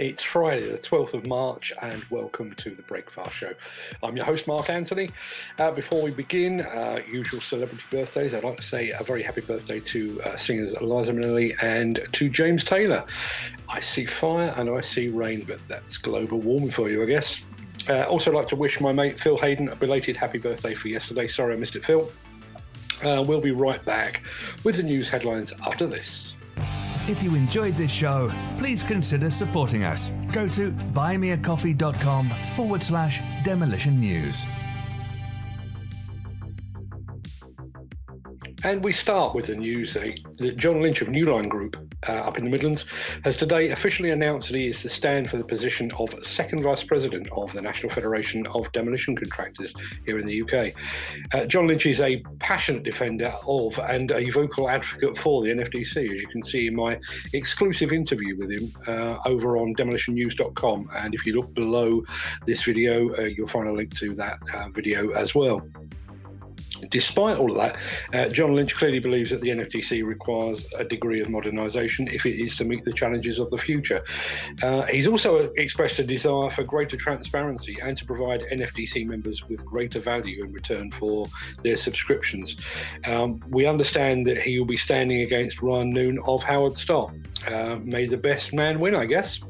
It's Friday, the 12th of March, and welcome to the Breakfast Show. I'm your host, Mark Anthony. Uh, before we begin, uh, usual celebrity birthdays, I'd like to say a very happy birthday to uh, singers Liza Minnelli and to James Taylor. I see fire and I see rain, but that's global warming for you, I guess. Uh, also, like to wish my mate Phil Hayden a belated happy birthday for yesterday. Sorry I missed it, Phil. Uh, we'll be right back with the news headlines after this. If you enjoyed this show, please consider supporting us. Go to buymeacoffee.com forward slash demolition news. And we start with the news eh? that John Lynch of Newline Group uh, up in the Midlands has today officially announced that he is to stand for the position of second vice president of the National Federation of Demolition Contractors here in the UK. Uh, John Lynch is a passionate defender of and a vocal advocate for the NFDC, as you can see in my exclusive interview with him uh, over on demolitionnews.com. And if you look below this video, uh, you'll find a link to that uh, video as well. Despite all of that, uh, John Lynch clearly believes that the NFDC requires a degree of modernisation if it is to meet the challenges of the future. Uh, he's also expressed a desire for greater transparency and to provide NFDC members with greater value in return for their subscriptions. Um, we understand that he will be standing against Ryan Noon of Howard Stott. Uh, may the best man win, I guess.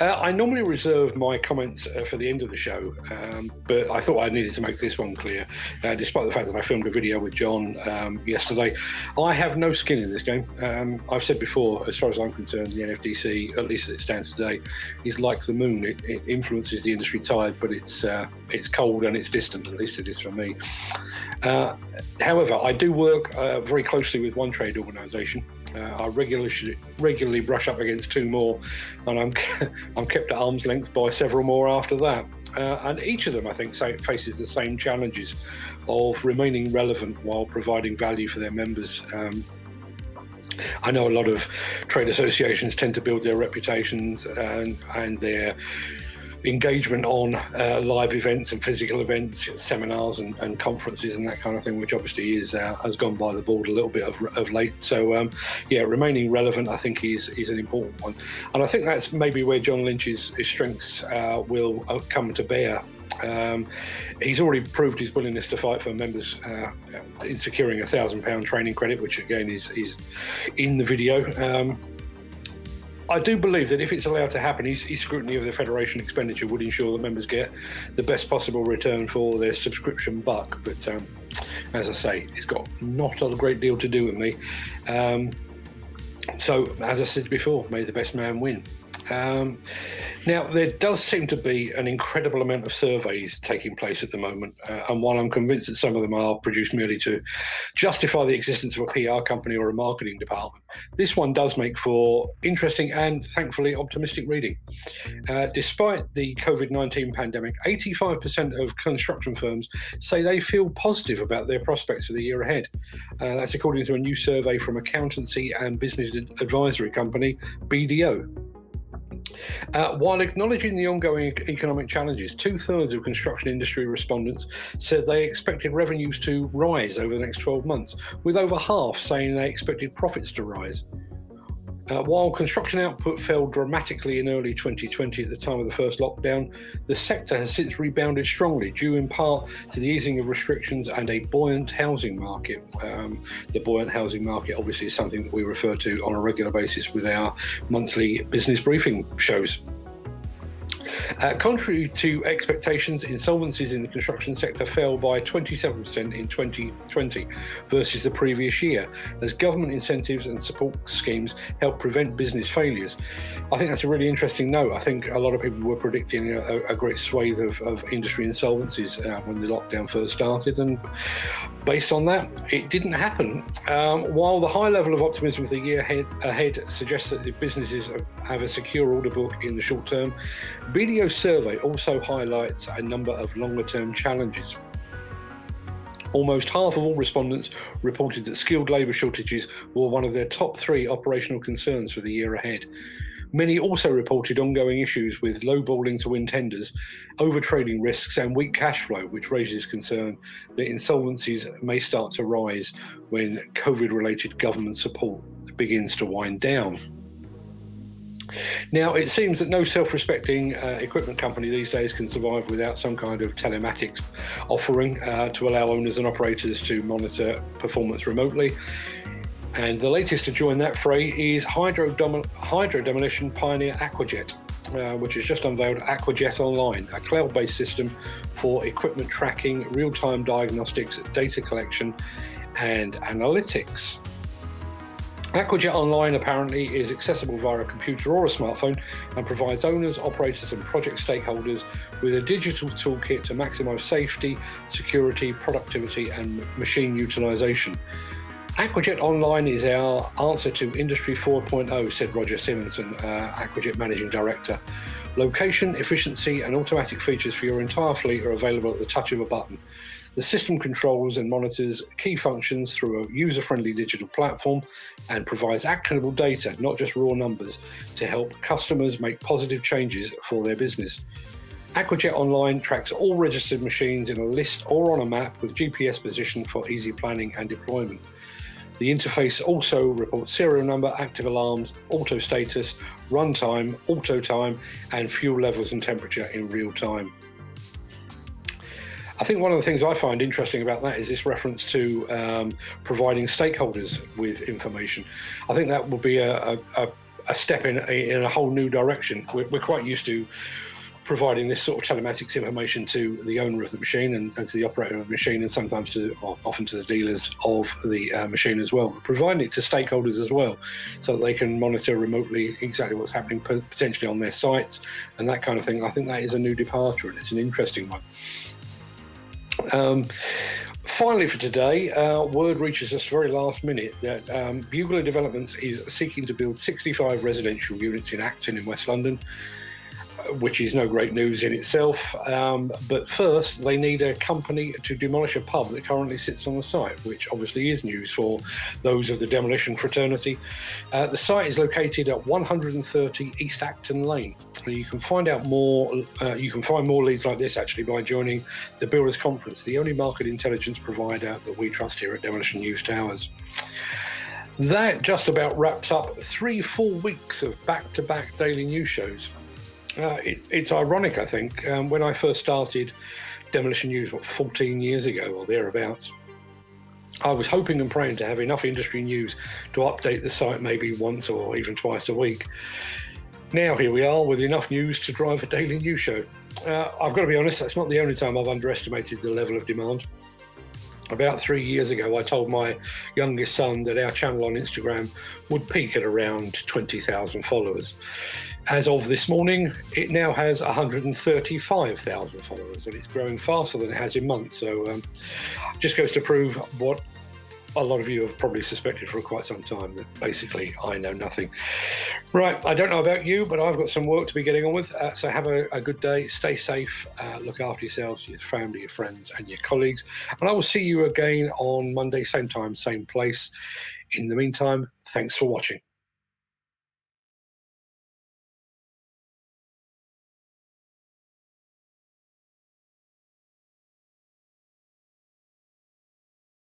Uh, I normally reserve my comments uh, for the end of the show, um, but I thought I needed to make this one clear. Uh, despite the fact that I filmed a video with John um, yesterday, I have no skin in this game. Um, I've said before, as far as I'm concerned, the NFDC, at least as it stands today, is like the moon. It, it influences the industry tide, but it's uh, it's cold and it's distant. At least it is for me. Uh, however, I do work uh, very closely with one trade organisation. Uh, I regularly regularly brush up against two more, and I'm I'm kept at arm's length by several more after that. Uh, and each of them, I think, faces the same challenges of remaining relevant while providing value for their members. Um, I know a lot of trade associations tend to build their reputations and, and their engagement on uh, live events and physical events, seminars and, and, conferences and that kind of thing, which obviously is uh, has gone by the board a little bit of, of late. So um, yeah, remaining relevant, I think, is is an important one, and I think that's maybe where John Lynch's strengths uh, will uh, come to bear. Um, he's already proved his willingness to fight for members uh, in securing a thousand pound training credit, which again is is in the video. Um, I do believe that if it's allowed to happen, his, his, scrutiny of the federation expenditure would ensure that members get the best possible return for their subscription buck. But um, as I say, it's got not a great deal to do with me. Um, so, as I said before, may the best man win. Um, now, there does seem to be an incredible amount of surveys taking place at the moment, uh, and while I'm convinced that some of them are produced merely to justify the existence of a PR company or a marketing department, this one does make for interesting and thankfully optimistic reading. Uh, despite the COVID 19 pandemic, 85% of construction firms say they feel positive about their prospects for the year ahead. Uh, that's according to a new survey from accountancy and business advisory company BDO. Uh, while acknowledging the ongoing economic challenges, two thirds of construction industry respondents said they expected revenues to rise over the next 12 months, with over half saying they expected profits to rise. Uh, while construction output fell dramatically in early 2020 at the time of the first lockdown, the sector has since rebounded strongly, due in part to the easing of restrictions and a buoyant housing market. Um, the buoyant housing market, obviously, is something that we refer to on a regular basis with our monthly business briefing shows. Uh, contrary to expectations, insolvencies in the construction sector fell by 27% in 2020 versus the previous year, as government incentives and support schemes help prevent business failures. I think that's a really interesting note. I think a lot of people were predicting a, a great swathe of, of industry insolvencies uh, when the lockdown first started, and based on that, it didn't happen. Um, while the high level of optimism for the year ahead, ahead suggests that the businesses have a secure order book in the short term, BDO survey also highlights a number of longer term challenges. Almost half of all respondents reported that skilled labour shortages were one of their top three operational concerns for the year ahead. Many also reported ongoing issues with lowballing to win tenders, overtrading risks, and weak cash flow, which raises concern that insolvencies may start to rise when COVID related government support begins to wind down. Now, it seems that no self respecting uh, equipment company these days can survive without some kind of telematics offering uh, to allow owners and operators to monitor performance remotely. And the latest to join that fray is hydro, hydro demolition pioneer Aquajet. Uh, which has just unveiled Aquajet Online, a cloud based system for equipment tracking, real time diagnostics, data collection, and analytics. Aquajet Online apparently is accessible via a computer or a smartphone and provides owners, operators, and project stakeholders with a digital toolkit to maximize safety, security, productivity, and machine utilization. Aquajet Online is our answer to Industry 4.0, said Roger Simonson, uh, Aquajet Managing Director. Location, efficiency, and automatic features for your entire fleet are available at the touch of a button. The system controls and monitors key functions through a user friendly digital platform and provides actionable data, not just raw numbers, to help customers make positive changes for their business. Aquajet Online tracks all registered machines in a list or on a map with GPS position for easy planning and deployment. The interface also reports serial number, active alarms, auto status, runtime, auto time, and fuel levels and temperature in real time. I think one of the things I find interesting about that is this reference to um, providing stakeholders with information. I think that will be a, a, a step in, in a whole new direction. We're, we're, quite used to providing this sort of telematics information to the owner of the machine and, and to the operator of the machine, and sometimes to, often to the dealers of the uh, machine as well. providing it to stakeholders as well, so that they can monitor remotely exactly what's happening potentially on their sites and that kind of thing. I think that is a new departure, and it's an interesting one. Um, finally, for today, uh, word reaches us very last minute that um, Bugler Developments is seeking to build 65 residential units in Acton in West London which is no great news in itself. Um, but first, they need a company to demolish a pub that currently sits on the site, which obviously is news for those of the demolition fraternity. Uh, the site is located at 130 East Acton Lane. You can find out more. Uh, you can find more leads like this actually by joining the Builders Conference, the only market intelligence provider that we trust here at Demolition News Towers. That just about wraps up three full weeks of back to back daily news shows. Uh, it, it's ironic, I think. Um, when I first started Demolition News, what, 14 years ago or thereabouts, I was hoping and praying to have enough industry news to update the site maybe once or even twice a week. Now, here we are with enough news to drive a daily news show. Uh, I've got to be honest, that's not the only time I've underestimated the level of demand. About three years ago, I told my youngest son that our channel on Instagram would peak at around 20,000 followers. As of this morning, it now has 135,000 followers and it's growing faster than it has in months. So, um, just goes to prove what a lot of you have probably suspected for quite some time that basically I know nothing. Right, I don't know about you, but I've got some work to be getting on with. Uh, so have a, a, good day, stay safe, uh, look after yourselves, your family, your friends, and your colleagues. And I will see you again on Monday, same time, same place. In the meantime, thanks for watching.